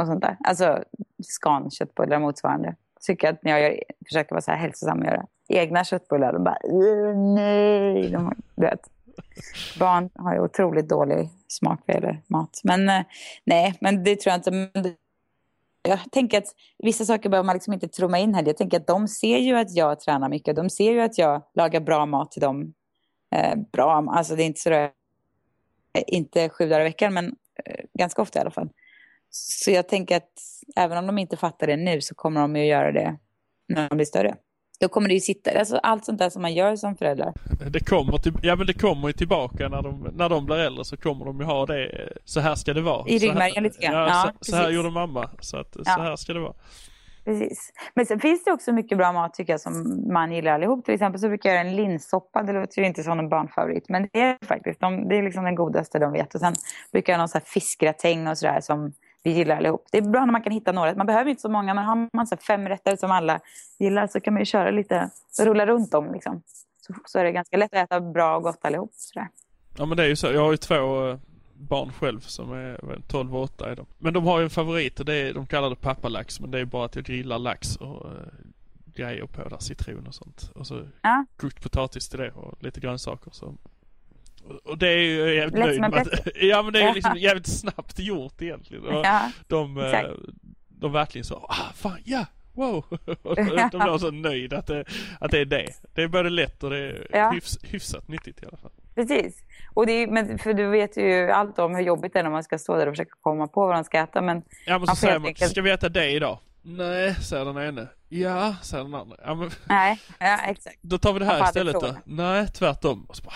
och sånt där. Alltså Scan köttbullar motsvarande. Tycker att när jag gör, försöker vara så här hälsosam och göra egna köttbullar, de bara nej. De, du vet. Barn har ju otroligt dålig smak vad gäller mat. Men eh, nej, men det tror jag inte. jag tänker att vissa saker behöver man liksom inte trumma in heller. Jag tänker att de ser ju att jag tränar mycket. De ser ju att jag lagar bra mat till dem. Eh, bra, alltså det är inte så inte sju dagar i veckan, men eh, ganska ofta i alla fall. Så jag tänker att även om de inte fattar det nu så kommer de ju göra det när de blir större. Då kommer det ju sitta, alltså allt sånt där som man gör som föräldrar. Det kommer, till, ja, men det kommer ju tillbaka när de, när de blir äldre så kommer de ju ha det, så här ska det vara. I ryggmärgen lite grann. Ja, ja så, så, här gjorde mamma, så att ja. så här ska det vara. Precis. Men sen finns det också mycket bra mat tycker jag som man gillar allihop. Till exempel så brukar jag göra en linssoppa. Det låter ju inte som en barnfavorit. Men det är faktiskt de, det är liksom den godaste de vet. Och sen brukar jag ha någon så här fiskgratäng och sådär som vi gillar allihop. Det är bra när man kan hitta några. Man behöver inte så många. Men har man så fem rätter som alla gillar så kan man ju köra lite, rulla runt dem liksom. Så, så är det ganska lätt att äta bra och gott allihop. Sådär. Ja men det är ju så. Jag har ju två eh, barn själv som är 12 och 8 är de. Men de har ju en favorit och det är, de kallar det pappalax men det är bara att jag grillar lax och uh, grejer på där, citron och sånt. Och så ja. kokt potatis till det och lite grönsaker. Så. Och det är ju jävligt nöjd med. ja men det är liksom jävligt snabbt gjort egentligen. Och ja, de, uh, de verkligen så, ah fan ja, wow! de blir så nöjda att det, att det är det. Det är både lätt och det är ja. hyfs, hyfsat nyttigt i alla fall. Precis. Och det är, men, för du vet ju allt om hur jobbigt det är när man ska stå där och försöka komma på vad de ska äta. Men ja, men så säger man, enkelt... ska vi äta det idag? Nej, säger den ene. Ja, säger den andra. Ja, men... Nej, ja exakt. Då tar vi det här istället då. Nej, tvärtom. Och så bara,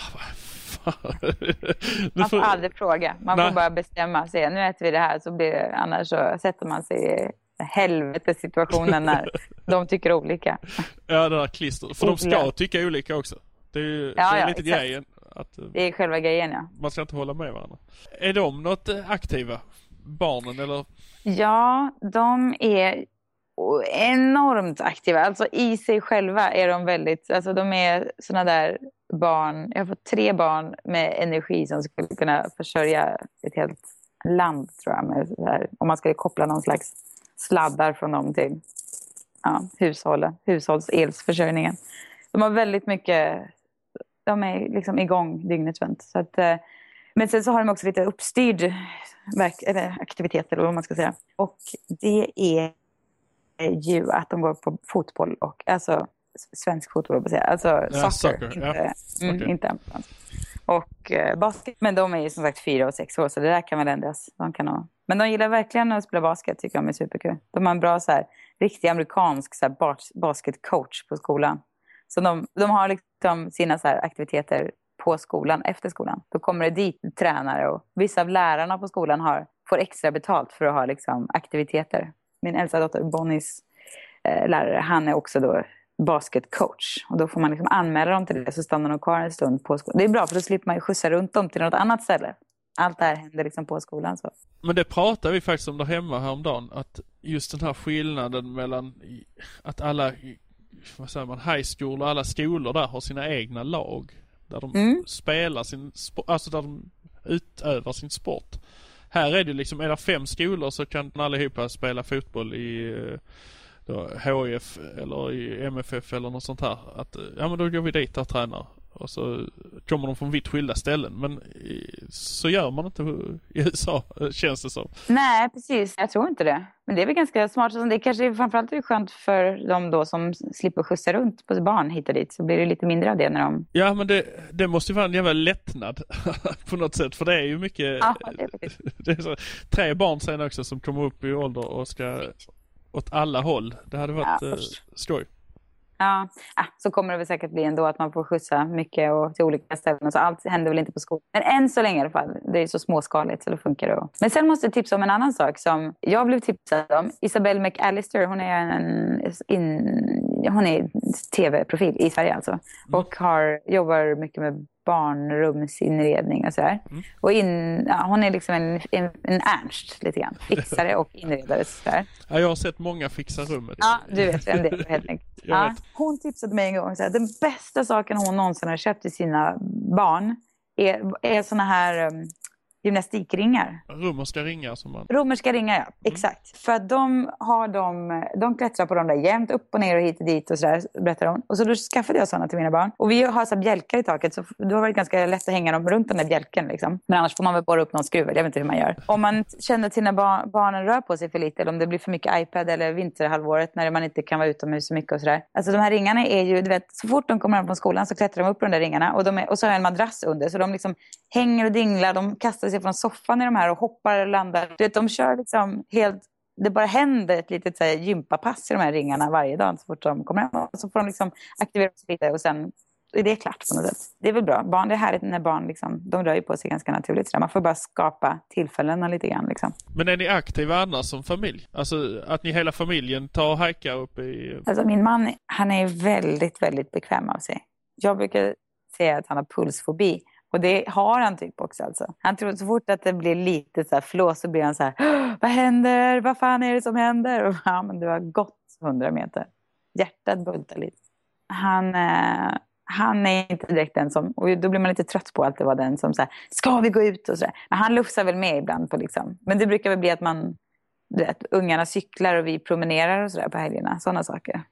man får aldrig fråga. Man Nej. får bara bestämma sig. Nu äter vi det här, så blir det, annars så sätter man sig i helvetessituationen när de tycker olika. Ja, det där klistret. För de ska tycka olika också. Det är ju Ja, är ja, lite exakt. grejen. Att eh, Det är själva grejen ja. man ska inte hålla med varandra. Är de något eh, aktiva? Barnen eller? Ja, de är enormt aktiva. Alltså i sig själva är de väldigt, alltså de är såna där barn, jag har fått tre barn med energi som skulle kunna försörja ett helt land tror jag. Här, om man skulle koppla någon slags sladdar från dem till ja, hushållet, hushållselsförsörjningen. De har väldigt mycket, de är liksom igång dygnet runt. Så att, eh, men sen så har de också lite uppstyrd verk, eller aktiviteter, eller vad man ska säga. Och det är ju att de går på fotboll och alltså svensk fotboll, på säga. alltså Ja, soccer, soccer, ja. inte, mm, Okej. inte amerikansk. Och eh, basket. Men de är ju som sagt fyra och sex år, så det där kan väl ändras. De kan ha... Men de gillar verkligen att spela basket, tycker de är superkul. De har en bra så här, riktig amerikansk så här, bas basketcoach på skolan. Så de, de har liksom sina så här, aktiviteter på skolan, efter skolan. Då kommer det dit tränare och vissa av lärarna på skolan har, får extra betalt för att ha liksom, aktiviteter. Min äldsta dotter, Bonnies eh, lärare, han är också då basketcoach. Och då får man liksom anmäla dem till det, så stannar de kvar en stund på skolan. Det är bra, för då slipper man ju skjutsa runt dem till något annat ställe. Allt det här händer liksom på skolan. Så. Men det pratade vi faktiskt om där hemma häromdagen. Att just den här skillnaden mellan att alla, vad säger man, high school och alla skolor där har sina egna lag. Där de Mm. spelar sin sport, alltså där de utövar sin sport. Här är det liksom, är det fem skolor så kan allihopa spela fotboll i eh, då, HIF eller i MFF eller något sånt här. Att, eh, ja men då går vi dit och tränar. Och så kommer de från vitt skilda ställen. Men så gör man inte i USA, känns det som. Nej, precis. Jag tror inte det. Men det är väl ganska smart. Så Det kanske är framförallt är det skönt för de då som slipper skjutsa runt på barn hit och dit. Så blir det lite mindre av det när de... Ja men det, det måste ju vara en jävla lättnad på något sätt. För det är ju mycket, Ja, det är faktiskt. det är så, tre barn sen också som kommer upp i ålder och ska åt alla håll. Det hade varit Ja, eh, skoj. Ja, ah, så kommer det väl säkert bli ändå att man får skjutsa mycket och till olika ställen. Så allt händer väl inte på skolan. Men än så länge i alla fall. Det är så småskaligt så det funkar det. Men sen måste jag tipsa om en annan sak som jag blev tipsad om. Isabelle McAllister, hon är en in, hon är tv-profil i Sverige alltså. Och har, jobbar mycket med barnrumsinredning och sådär. Och in, ja, hon är liksom en, en, en Ernst lite grann. Fixare och inredare sådär. Ja, jag har sett många fixa rummet. Ja, du vet vem det är helt enkelt. Jag Ja. vet. Hon tipsade mig en gång att den bästa saken hon någonsin har köpt till sina barn är, är såna här um, gymnastikringar. Romerska ringar som man... Romerska ringar, ja. Exakt. För att de, har de, de klättrar på dem där jämt, upp och ner och hit och dit och sådär, berättar hon. Och så då skaffade jag sådana till mina barn. Och vi har så bjälkar i taket, så det har varit ganska lätt att hänga dem runt den där bjälken. Liksom. Men annars får man väl borra upp någon skruv, jag vet inte hur man gör. Om man känner att sina bar- barnen rör på sig för lite, eller om det blir för mycket iPad eller vinterhalvåret när man inte kan vara utomhus så mycket och sådär. Alltså de här ringarna är ju, du vet, så fort de kommer hem från skolan så klättrar de upp på de där ringarna. Och, de är, och så har jag en madrass under, så de liksom hänger och dinglar, de kastar sig från soffan i de här och hoppar och landar. Du vet, de kör liksom helt det bara händer ett litet så här, gympapass i de här ringarna varje dag så fort de kommer hem. Och så får de liksom aktivera sig lite och sen är det klart på något sätt. Det är väl bra. Barn, det är härligt när barn liksom, de rör ju på sig ganska naturligt. Så. Man får bara skapa tillfällena lite grann. Liksom. Men är ni aktiva annars som familj? Alltså att ni hela familjen tar och hajkar upp i... Alltså min man, han är väldigt, väldigt bekväm av sig. Jag brukar säga att han har pulsfobi. Och det har han typ också alltså. Han tror så fort att det blir lite så här flås så blir han så här, vad händer? Vad fan är det som händer? Och ja, men du har gått hundra meter. Hjärtat bultar lite. Han, eh, han är inte direkt den som, och då blir man lite trött på att det var den som så här, ska vi gå ut och så där. Men han lufsar väl med ibland på liksom, men det brukar väl bli att man, du vet, ungarna cyklar och vi promenerar och sådär på helgerna, sådana saker.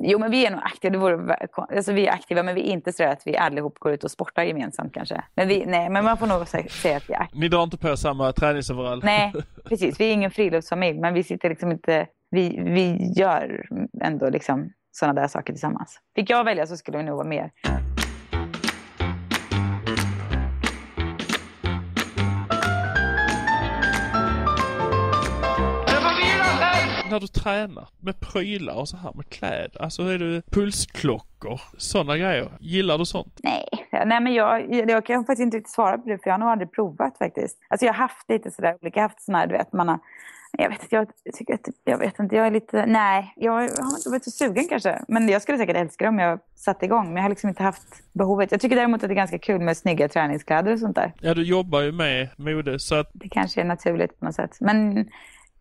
Jo, men vi är nog aktiva. Det vore, alltså, vi är aktiva, men vi är inte så att vi allihop går ut och sportar gemensamt kanske. Men vi, nej, men man får nog sä- säga att vi är aktiva. Ni drar inte på samma träningsoverall? Nej, precis. Vi är ingen friluftsfamilj, men vi sitter liksom inte... Vi, vi gör ändå liksom sådana där saker tillsammans. Fick jag välja så skulle vi nog vara mer. När du tränar med prylar och så här med kläder, alltså är du pulsklockor, sådana grejer. Gillar du sånt? Nej, nej men jag, jag kan faktiskt inte riktigt svara på det, för jag har nog aldrig provat faktiskt. Alltså jag har haft lite sådär olika, jag har haft sådana här, du vet, man har Jag vet, jag, tycker att, jag vet inte, jag är lite, nej, jag har inte varit så sugen kanske. Men jag skulle säkert älska det om jag satte igång. Men jag har liksom inte haft behovet. Jag tycker däremot att det är ganska kul med snygga träningskläder och sånt där. Ja, du jobbar ju med mode så att... Det kanske är naturligt på något sätt. Men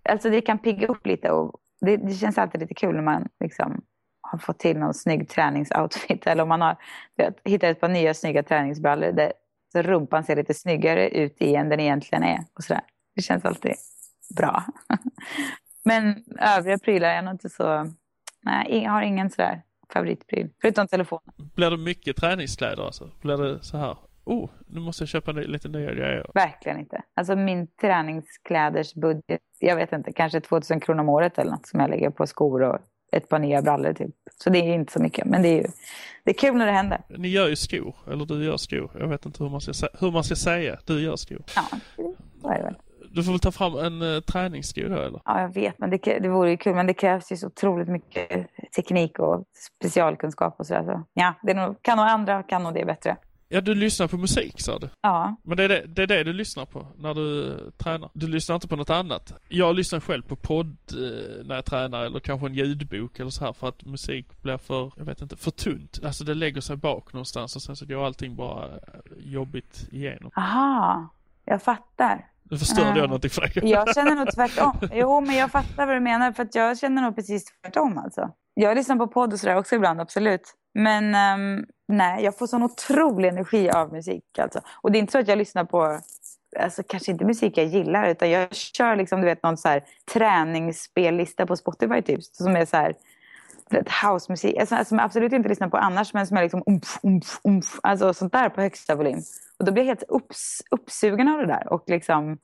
alltså det kan pigga upp lite och det, det känns alltid lite kul när man liksom har fått till någon snygg träningsoutfit. Eller om man har vet, hittat ett par nya snygga träningsbrallor där så rumpan ser lite snyggare ut i än den egentligen är. Och sådär. Det känns alltid bra. Men övriga prylar är nog inte så... Nej, jag har ingen sådär favoritpryl. Förutom telefonen. Blir det mycket träningskläder alltså? Blir det så här? Oh, nu måste jag köpa lite nya grejer. Verkligen inte. Alltså min träningskläders budget, jag vet inte, kanske 2000 kronor om året eller något som jag lägger på skor och ett par nya brallor typ. Så det är inte så mycket, men det är ju det är kul när det händer. Ni gör ju skor, eller du gör skor. Jag vet inte hur man ska, hur man ska säga. Du gör skor. Ja, så är det väl. Du får väl ta fram en uh, träningssko då eller? Ja, jag vet, men det, det vore ju kul. Men det krävs ju så otroligt mycket teknik och specialkunskap och sådär. Så, ja, det nog, kan nog andra, kan nog det bättre. Ja, du lyssnar på musik sa du? Ja. Men det är det, det är det du lyssnar på när du uh, tränar? Du lyssnar inte på något annat? Jag lyssnar själv på podd uh, när jag tränar eller kanske en ljudbok eller så här för att musik blir för, jag vet inte, för tunt. Alltså det lägger sig bak någonstans och sen så går allting bara uh, jobbigt igenom. Aha, jag fattar. Nu förstörde jag någonting för dig. Jag känner nog tvärtom. Jo, men jag fattar vad du menar för att jag känner nog precis tvärtom alltså. Jag lyssnar på podd och sådär också ibland, absolut. Men um, nej, jag får sån otrolig energi av musik alltså. Och det är inte så att jag lyssnar på, alltså kanske inte musik jag gillar, utan jag kör liksom, du vet, någon så här träningsspellista på Spotify typ, som är så här housemusik, alltså, som jag absolut inte lyssnar på annars, men som är liksom umf, umf, umf, alltså sånt där på högsta volym. Och då blir jag helt upps, uppsugen av det där och liksom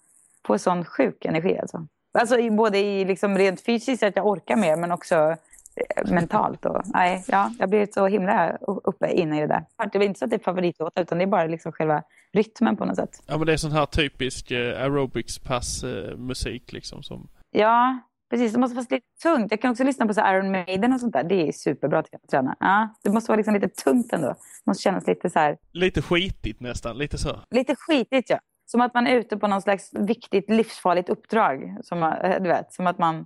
får sån sjuk energi alltså. Alltså både i liksom rent fysiskt att jag orkar mer, men också mentalt. Och, nej, ja, jag blir så himla uppe inne i det där. Det är inte så att det är favoritlåtar utan det är bara liksom själva rytmen på något sätt. Ja men det är sån här typisk eh, aerobics-pass eh, musik liksom som... Ja, precis. Det måste vara lite tungt. Jag kan också lyssna på så Iron Maiden och sånt där. Det är superbra till att träna. Ja, det måste vara liksom lite tungt ändå. Det måste kännas lite så här... Lite skitigt nästan, lite så. Lite skitigt ja. Som att man är ute på någon slags viktigt livsfarligt uppdrag. Som, du vet, som att man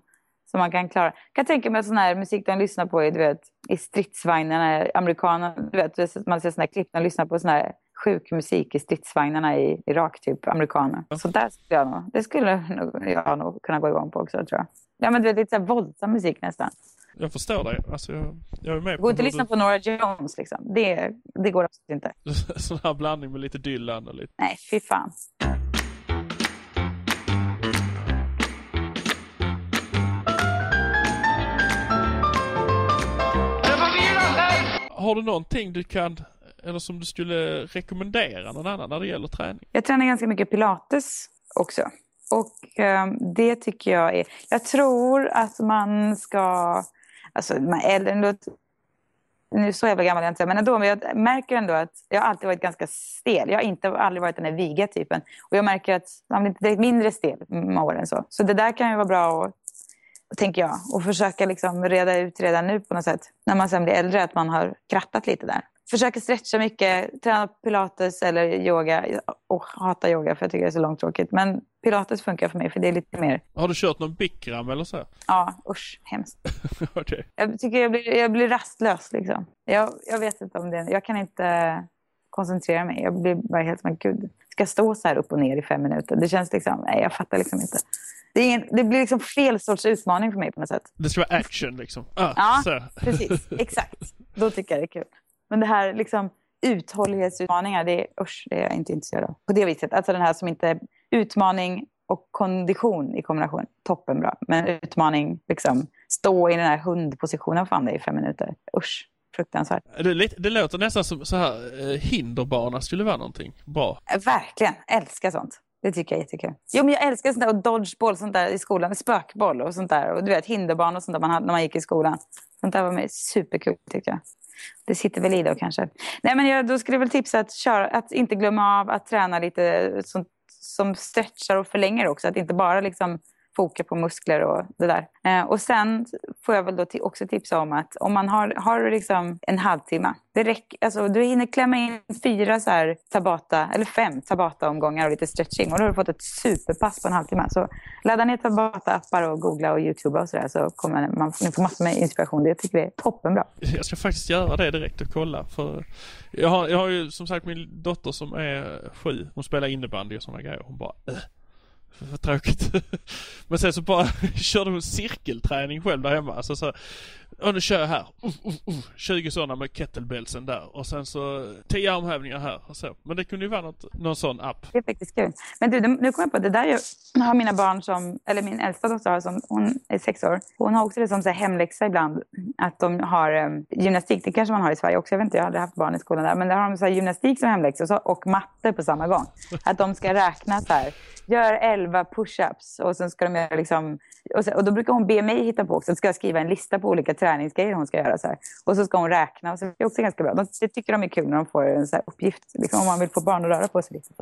som man kan klara. Jag kan tänka mig sån här musik de lyssnar på i, du vet, i stridsvagnarna, amerikanerna, du vet, man ser såna här klipp, de lyssnar på sån här sjuk musik i stridsvagnarna i Irak, typ, amerikaner. Så där skulle jag nog, det skulle jag nog kunna gå igång på också, tror jag. Ja, men du vet, lite så här våldsam musik nästan. Jag förstår dig. Alltså, jag, jag är med går inte att lyssna du... på Nora Jones, liksom. Det, det går absolut inte. sån här blandning med lite Dylan och lite... Nej, fy fan. Har du någonting du kan, eller som du skulle rekommendera någon annan när det gäller träning? Jag tränar ganska mycket pilates också. Och eh, det tycker jag är, jag tror att man ska, alltså man äldre, nu så jävla gammal jag inte men ändå, men jag märker ändå att jag alltid varit ganska stel. Jag har inte aldrig varit den där viga typen. Och jag märker att man blir mindre stel med åren så. Så det där kan ju vara bra att tänker jag. Och försöka liksom reda ut redan nu på något sätt. När man sen blir äldre, att man har krattat lite där. Försöka stretcha mycket, träna pilates eller yoga. Och hata yoga för jag tycker det är så långtråkigt. Men pilates funkar för mig för det är lite mer... Har du kört någon bikram eller så? Ja, usch, hemskt. okay. Jag tycker jag blir, jag blir rastlös liksom. Jag, jag vet inte om det, jag kan inte koncentrera mig. Jag blir bara helt som gud. Ska jag stå så här upp och ner i fem minuter? Det känns liksom, nej jag fattar liksom inte. Det, ingen, det, blir liksom fel sorts utmaning för mig på något sätt. Det ska vara action liksom. Ah, ja, så. precis. Exakt. Då tycker jag det är kul. Men det här liksom uthållighetsutmaningar, det är, usch, det är jag inte intresserad av. På det viset. Alltså den här som inte... Utmaning och kondition i kombination, toppenbra. Men utmaning, liksom stå i den här hundpositionen fan det i fem minuter. Usch. Fruktansvärt. Det, det låter nästan som så här, eh, hinderbana skulle vara någonting bra. Verkligen, älskar sånt. Det tycker jag är jättekul. Jo, men jag älskar sånt där och dodgeball sånt där i skolan. Spökboll och sånt där. Och du vet hinderbana och sånt där man hade när man gick i skolan. Sånt där var med superkul tycker jag. Det sitter väl i då kanske. Nej, men jag, då skulle jag väl tipsa att, köra, att inte glömma av att träna lite sånt som stretchar och förlänger också. Att inte bara liksom foka på muskler och det där. Eh, och sen får jag väl då också tipsa om att om man har, har liksom en halvtimme, det räcker, alltså, du hinner klämma in fyra så här tabata, eller fem tabata-omgångar och lite stretching och då har du fått ett superpass på en halvtimme. Så ladda ner tabata-appar och googla och youtuba och sådär så kommer man, man får massor med inspiration. Det tycker jag är toppenbra. Jag ska faktiskt göra det direkt och kolla för jag har, jag har ju som sagt min dotter som är sju. Hon spelar innebandy och sådana grejer. Hon bara äh, vad tråkigt. Men sen så bara körde hon cirkelträning själv där hemma. Alltså så, och nu kör jag här. Uh, uh, uh. 20 sådana med kettlebellsen där. Och sen så 10 armhävningar här och så. Men det kunde ju vara något, någon sån app. Det är faktiskt kul. Men du, nu kommer jag på, det där jag har mina barn som, eller min äldsta dotter som, hon är sex år. Hon har också det som så här hemläxa ibland. Att de har um, gymnastik, det kanske man har i Sverige också. Jag vet inte, jag har aldrig haft barn i skolan där. Men där har de så här gymnastik som hemläxa och, så, och matte på samma gång. Att de ska räkna så här gör elva push-ups och sen ska de göra liksom, och, så, och då brukar hon be mig hitta på också, ska jag skriva en lista på olika träningsgrejer hon ska göra så här. Och så ska hon räkna och så det är också ganska bra. De, det tycker de är kul när de får en så här uppgift, liksom, om man vill få barn att röra på sig. Liksom,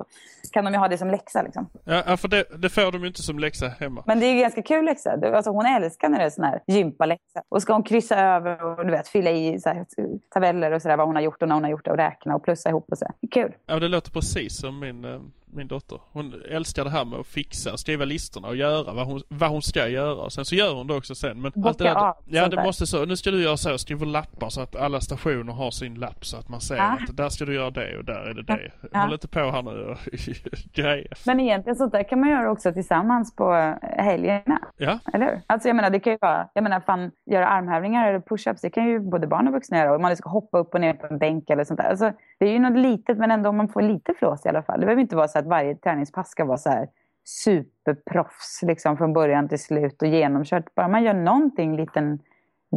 så kan de ju ha det som läxa liksom. Ja, för det, det får de ju inte som läxa hemma. Men det är ju ganska kul läxa. Alltså, hon älskar när det är sån här gympaläxa. Och ska hon kryssa över och du vet, fylla i så här, tabeller och sådär vad hon har gjort och när hon har gjort det och räkna och plussa ihop och så. Det är kul. Ja, det låter precis som min eh, min dotter. Hon älskar det här med att fixa, skriva listorna och göra vad hon, vad hon ska göra. Sen så gör hon det också sen. Men Bocka allt det där, av, ja det måste så. Nu ska du göra så, skriva lappar så att alla stationer har sin lapp så att man ser ah. att där ska du göra det och där är det det. Ja. Håll inte på här nu och grejer. Men egentligen sånt där kan man göra också tillsammans på helgerna. Ja. Eller hur? Alltså jag menar det kan ju vara, jag menar fan göra armhävningar eller push-ups, det kan ju både barn och vuxna göra. Och man ska hoppa upp och ner på en bänk eller sånt där. Alltså, det är ju något litet men ändå man får lite flås i alla fall. Det behöver inte vara så att varje träningspass ska vara så här superproffs liksom, från början till slut och genomkört. Bara man gör någonting liten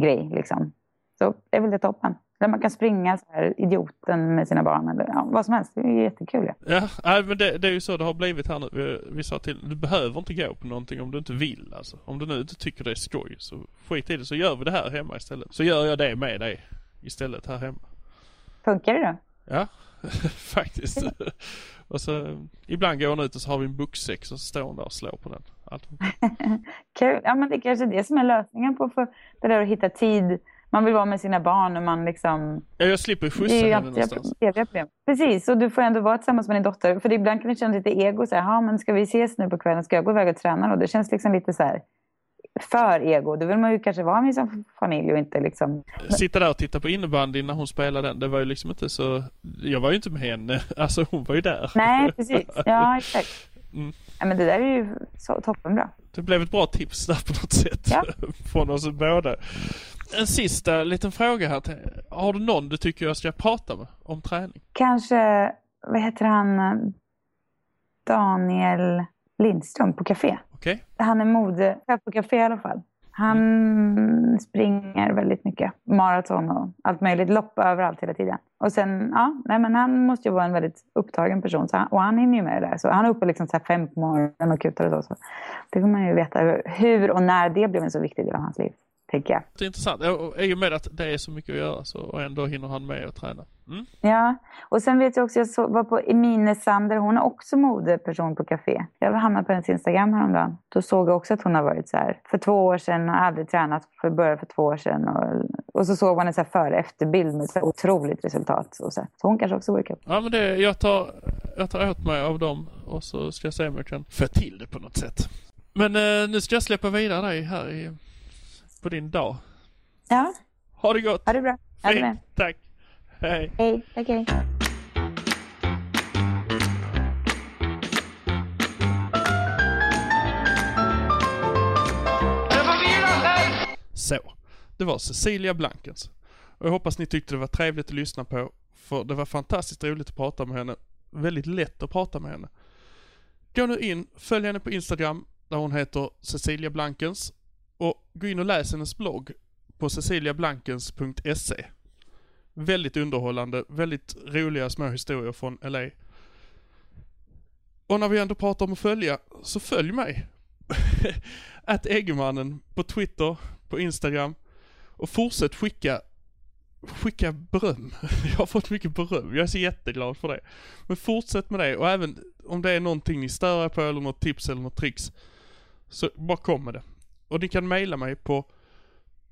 grej liksom. Så är väl det toppen. Eller man kan springa så här, idioten med sina barn eller ja, vad som helst. Det är jättekul. Ja, ja men det, det, är ju så det har blivit här nu. Vi, vi sa till du behöver inte gå på någonting om du inte vill alltså. Om du nu inte tycker det är skoj så skit i det så gör vi det här hemma istället. Så gör jag det med dig istället här hemma. Funkar det då? Ja, faktiskt. och så ibland går hon ut och så har vi en boxsäck och så står hon där och slår på den. Allt. Kul. Ja, men det är kanske är det som är lösningen på för det där att hitta tid. Man vill vara med sina barn och man liksom... Ja, jag slipper skjutsa henne någonstans. Problem. Precis, och du får ändå vara tillsammans med din dotter. För ibland kan det kännas lite ego. Så här, men ska vi ses nu på kvällen? Ska jag gå iväg och träna? Och det känns liksom lite så här för ego. Då vill man ju kanske vara med sin familj och inte liksom... Sitta där och titta på innebandy när hon spelade den. Det var ju liksom inte så... Jag var ju inte med henne. Alltså hon var ju där. Nej, precis. Ja, exakt. Mm. Ja, men det där är ju så toppenbra. Det blev ett bra tips där på något sätt. Ja. Från oss båda. En sista liten fråga här. Har du någon du tycker jag ska prata med om träning? Kanske, vad heter han? Daniel Lindström på Café. Okay. Han är modechef på café i alla fall. Han mm. springer väldigt mycket. Maraton och allt möjligt. Lopp överallt hela tiden. Och sen, ja, nej, men han måste ju vara en väldigt upptagen person. Så han, och han hinner ju med det där. Så han är uppe liksom så fem på morgonen och kutar och så. så. Det får man ju veta hur och när det blev en så viktig del av hans liv tänker jag. Det är intressant. I och med att det är så mycket att göra så och ändå hinner han med att träna. Mm. Ja, och sen vet jag också, jag var på Emine Sander, hon är också modeperson på café. Jag hamnade på hennes Instagram häromdagen. Då såg jag också att hon har varit så här, för två år sedan, har aldrig tränat, för började för två år sedan. Och, och så såg man en så här före efterbild med så otroligt resultat. Och så, så hon kanske också kul. Ja, men det, jag, tar, jag tar åt mig av dem och så ska jag se om jag kan få till det på något sätt. Men eh, nu ska jag släppa vidare dig här i på din dag. Ja. Ha det gott. Ha det bra. Ha det Tack. Hej. Hej. Tack, hej. Så, det var Cecilia Blankens. Och jag hoppas ni tyckte det var trevligt att lyssna på, för det var fantastiskt roligt att prata med henne. Väldigt lätt att prata med henne. Gå nu in, följ henne på Instagram, där hon heter Cecilia Blankens. Och gå in och läs hennes blogg på ceciliablankens.se. Väldigt underhållande, väldigt roliga små historier från LA. Och när vi ändå pratar om att följa, så följ mig. att Eggemannen på Twitter, på Instagram. Och fortsätt skicka, skicka beröm. Jag har fått mycket beröm, jag är så jätteglad för det. Men fortsätt med det och även om det är någonting ni stör er på eller något tips eller något tricks Så bara kom med det. Och ni kan mejla mig på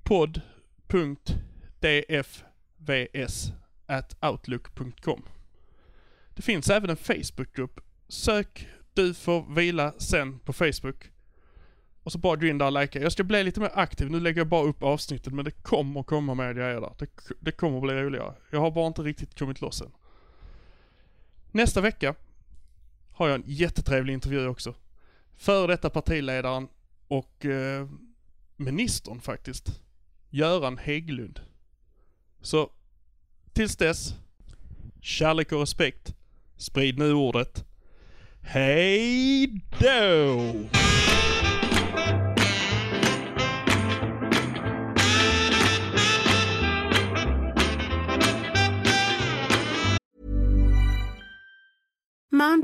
podd.dfvs.outlook.com Det finns även en Facebookgrupp. Sök Du får vila sen på Facebook. Och så bara gå in där och likea. Jag ska bli lite mer aktiv. Nu lägger jag bara upp avsnittet men det kommer komma mer grejer där. Det, det kommer bli roligare. Jag har bara inte riktigt kommit loss än. Nästa vecka har jag en jättetrevlig intervju också. Före detta partiledaren och eh, ministern faktiskt. Göran Hägglund. Så tills dess, kärlek och respekt. Sprid nu ordet. Hej då! Mom